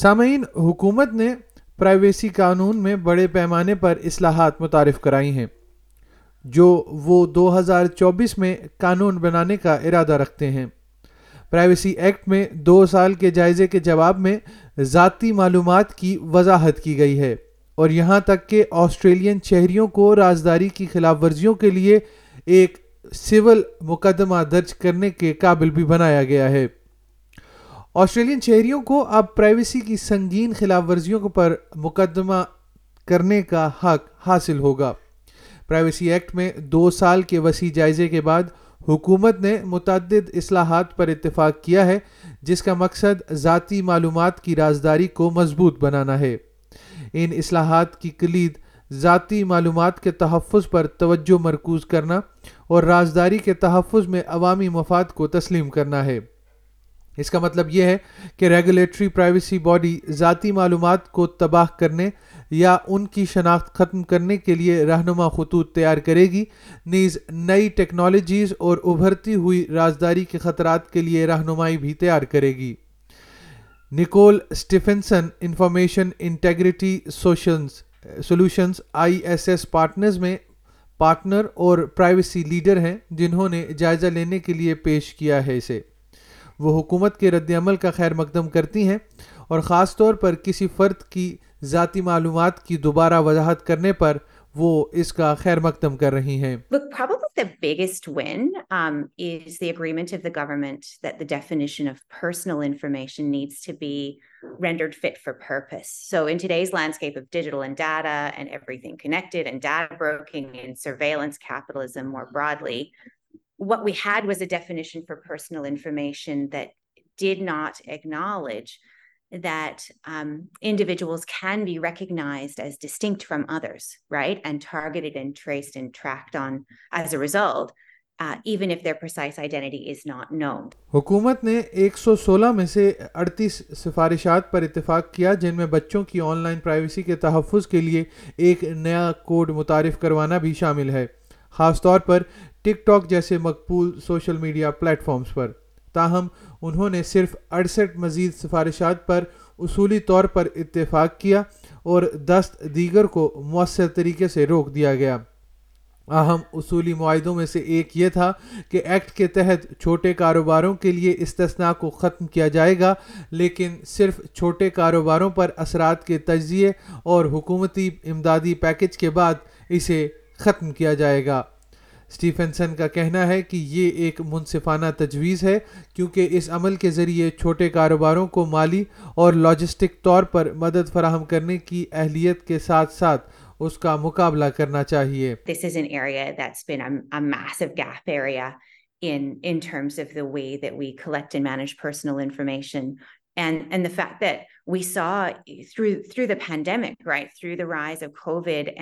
سامعین حکومت نے پرائیویسی قانون میں بڑے پیمانے پر اصلاحات متعارف کرائی ہیں جو وہ دو ہزار چوبیس میں قانون بنانے کا ارادہ رکھتے ہیں پرائیویسی ایکٹ میں دو سال کے جائزے کے جواب میں ذاتی معلومات کی وضاحت کی گئی ہے اور یہاں تک کہ آسٹریلین شہریوں کو رازداری کی خلاف ورزیوں کے لیے ایک سول مقدمہ درج کرنے کے قابل بھی بنایا گیا ہے آسٹریلین شہریوں کو اب پرائیویسی کی سنگین خلاف ورزیوں پر مقدمہ کرنے کا حق حاصل ہوگا پرائیویسی ایکٹ میں دو سال کے وسیع جائزے کے بعد حکومت نے متعدد اصلاحات پر اتفاق کیا ہے جس کا مقصد ذاتی معلومات کی رازداری کو مضبوط بنانا ہے ان اصلاحات کی کلید ذاتی معلومات کے تحفظ پر توجہ مرکوز کرنا اور رازداری کے تحفظ میں عوامی مفاد کو تسلیم کرنا ہے اس کا مطلب یہ ہے کہ ریگولیٹری پرائیویسی باڈی ذاتی معلومات کو تباہ کرنے یا ان کی شناخت ختم کرنے کے لیے رہنما خطوط تیار کرے گی نیز نئی ٹیکنالوجیز اور ابھرتی ہوئی رازداری کے خطرات کے لیے رہنمائی بھی تیار کرے گی Nicole Stephenson information integrity solutions I S S partners میں پارٹنر اور پرائیویسی لیڈر ہیں جنہوں نے جائزہ لینے کے لیے پیش کیا ہے اسے وہ حکومت کے رد عمل کا کا خیر خیر مقدم مقدم کرتی ہیں ہیں اور خاص طور پر پر کسی فرد کی کی ذاتی معلومات دوبارہ وضاحت کرنے وہ اس کر رہی what we had was a definition for personal information that did not acknowledge that um, individuals can be recognized as distinct from others, right? And targeted and traced and tracked on as a result, uh, even if their precise identity is not known. حکومت نے 116 میں سے 38 سفارشات پر اتفاق کیا جن میں بچوں کی آن لائن پرائیویسی کے تحفظ کے لیے ایک نیا کوڈ متعارف کروانا بھی شامل ہے۔ خاص طور پر ٹک ٹاک جیسے مقبول سوشل میڈیا پلیٹ فارمز پر تاہم انہوں نے صرف اڑسٹھ مزید سفارشات پر اصولی طور پر اتفاق کیا اور دست دیگر کو مؤثر طریقے سے روک دیا گیا اہم اصولی معاہدوں میں سے ایک یہ تھا کہ ایکٹ کے تحت چھوٹے کاروباروں کے لیے استثناء کو ختم کیا جائے گا لیکن صرف چھوٹے کاروباروں پر اثرات کے تجزیے اور حکومتی امدادی پیکج کے بعد اسے ختم کیا جائے گا سٹیفنسن کا کہنا ہے کہ یہ ایک منصفانہ تجویز ہے کیونکہ اس عمل کے ذریعے چھوٹے کاروباروں کو مالی اور لاجسٹک طور پر مدد فراہم کرنے کی اہلیت کے ساتھ ساتھ اس کا مقابلہ کرنا چاہیے This is an area that's been a, a massive gap area in, in terms of the way that we collect and manage personal information and and the fact that we saw through through the pandemic right through the rise of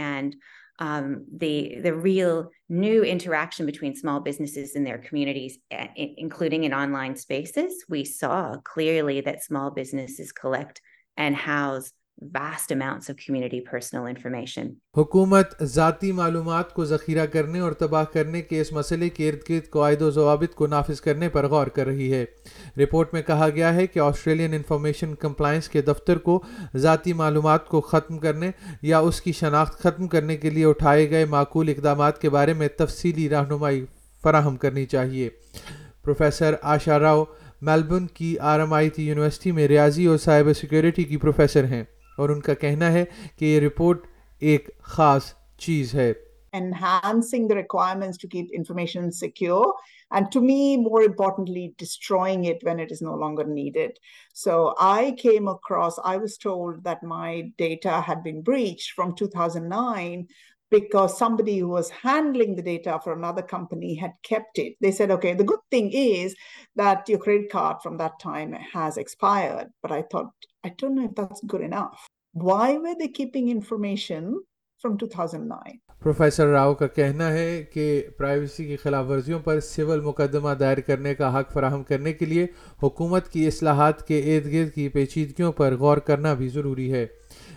and Um, the real new interaction between small businesses and their communities, eh, including in online spaces. We saw clearly that small businesses collect and house personal information. حکومت ذاتی معلومات کو ذخیرہ کرنے اور تباہ کرنے کے اس مسئلے کے ارد گرد قواعد و ضوابط کو نافذ کرنے پر غور کر رہی ہے رپورٹ میں کہا گیا ہے کہ آسٹریلین انفارمیشن کمپلائنس کے دفتر کو ذاتی معلومات کو ختم کرنے یا اس کی شناخت ختم کرنے کے لیے اٹھائے گئے معقول اقدامات کے بارے میں تفصیلی رہنمائی فراہم کرنی چاہیے پروفیسر آشا راؤ میلبرن کی R M I T university میں ریاضی اور سائبر سیکورٹی کی پروفیسر ہیں اور ان کا کہنا ہے ہے کہ یہ رپورٹ ایک خاص چیز longer to so more came across no longer needed so I data told been to from nine because somebody who was handling the the data for another company had kept it. They they said, okay, good good thing is that that your credit card from from time has expired. But I I thought, don't know if that's enough. Why were keeping information 2009? Professor Rao کا کہنا ہے کہ privacy کی خلاف ورزیوں پر civil مقدمہ دائر کرنے کا حق فراہم کرنے کے لیے حکومت کی اصلاحات کے ارد گرد کی پیچیدگیوں پر غور کرنا بھی ضروری ہے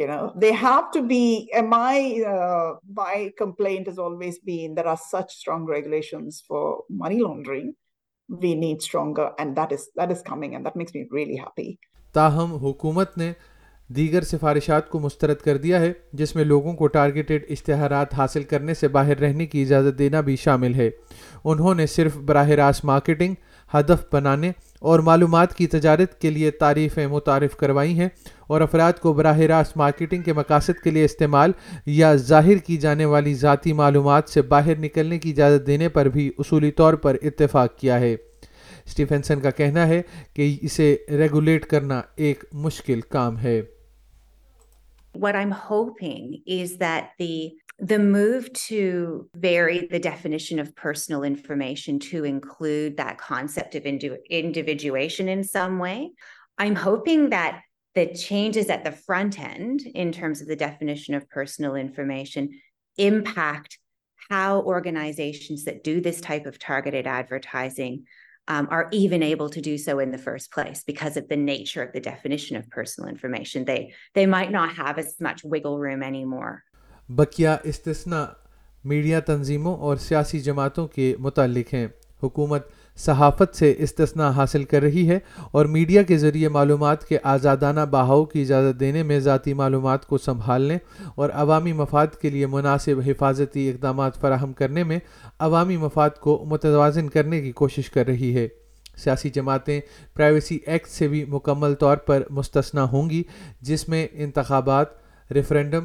you know they have to be and my uh, my complaint has always been there are such strong regulations for money laundering we need stronger and that is that is coming and that makes me really happy تاہم حکومت نے دیگر سفارشات کو مسترد کر دیا ہے جس میں لوگوں کو ٹارگیٹڈ اشتہارات حاصل کرنے سے باہر رہنے کی اجازت دینا بھی شامل ہے انہوں نے صرف براہ راست مارکیٹنگ ہدف بنانے اور معلومات کی تجارت کے لیے تعریفیں متعارف کروائی ہیں اور افراد کو براہ راست مارکیٹنگ کے مقاصد کے لیے استعمال یا ظاہر کی جانے والی ذاتی معلومات سے باہر نکلنے کی اجازت دینے پر بھی اصولی طور پر اتفاق کیا ہے کا کہنا ہے کہ اسے ریگولیٹ کرنا ایک مشکل کام ہے What I'm hoping is that the The move to vary the definition of personal information to include that concept of individuation in some way, I'm hoping that the changes at the front end in terms of the definition of personal information impact how organizations that do this type of targeted advertising um, are even able to do so in the first place because of the nature of the definition of personal information. They might not have as much wiggle room anymore بقیہ استثنا media تنظیموں اور سیاسی جماعتوں کے متعلق ہیں حکومت صحافت سے استثنا حاصل کر رہی ہے اور میڈیا کے ذریعے معلومات کے آزادانہ بہاؤ کی اجازت دینے میں ذاتی معلومات کو سنبھالنے اور عوامی مفاد کے لیے مناسب حفاظتی اقدامات فراہم کرنے میں عوامی مفاد کو متوازن کرنے کی کوشش کر رہی ہے سیاسی جماعتیں پرائیویسی ایکٹ سے بھی مکمل طور پر مستثنا ہوں گی جس میں انتخابات referendum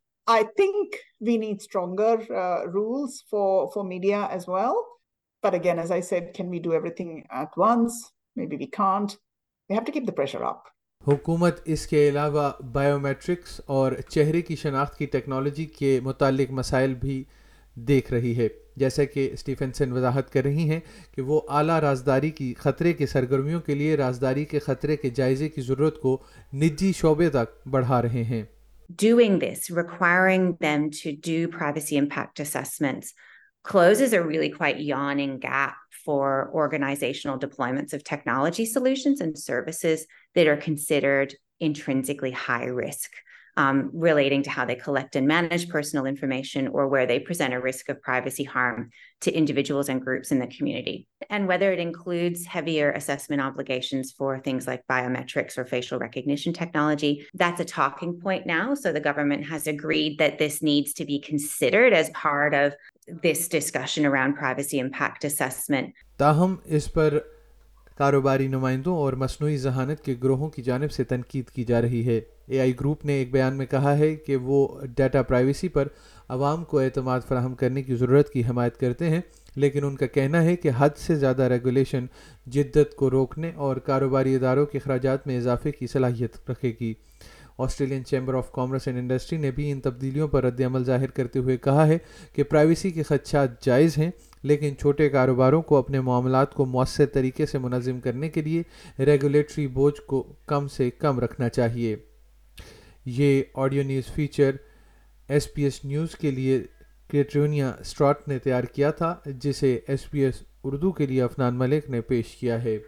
I think we need stronger uh, rules for for media as well. But again, as I said, can we do everything at once? Maybe we can't. We have to keep the pressure up. حکومت اس کے علاوہ bio matrix اور چہرے کی شناخت کی technology کے متعلق مسائل بھی دیکھ رہی ہے جیسا کہ اسٹیفنسن وضاحت کر رہی ہیں کہ وہ اعلیٰ رازداری کی خطرے کی سرگرمیوں کے لیے رازداری کے خطرے کے جائزے کی ضرورت کو نجی شعبے تک بڑھا رہے ہیں doing this, requiring them to do privacy impact assessments, closes a really quite yawning gap for organizational deployments of technology solutions and services that are considered intrinsically high risk biometric recognition technology around its کاروباری نمائندوں اور مصنوعی ذہانت کے گروہوں کی جانب سے تنقید کی جا رہی ہے اے آئی گروپ نے ایک بیان میں کہا ہے کہ وہ ڈیٹا پرائیویسی پر عوام کو اعتماد فراہم کرنے کی ضرورت کی حمایت کرتے ہیں لیکن ان کا کہنا ہے کہ حد سے زیادہ ریگولیشن جدت کو روکنے اور کاروباری اداروں کے اخراجات میں اضافے کی صلاحیت رکھے گی Australian chamber of commerce and industry نے بھی ان تبدیلیوں پر رد عمل ظاہر کرتے ہوئے کہا ہے کہ پرائیویسی کے خدشات جائز ہیں لیکن چھوٹے کاروباروں کو اپنے معاملات کو مؤثر طریقے سے منظم کرنے کے لیے ریگولیٹری بوجھ کو کم سے کم رکھنا چاہیے یہ audio news feature S B S news کے لیے کیٹرونیا اسٹراٹ نے تیار کیا تھا جسے ایس پی ایس اردو کے لیے افنان ملک نے پیش کیا ہے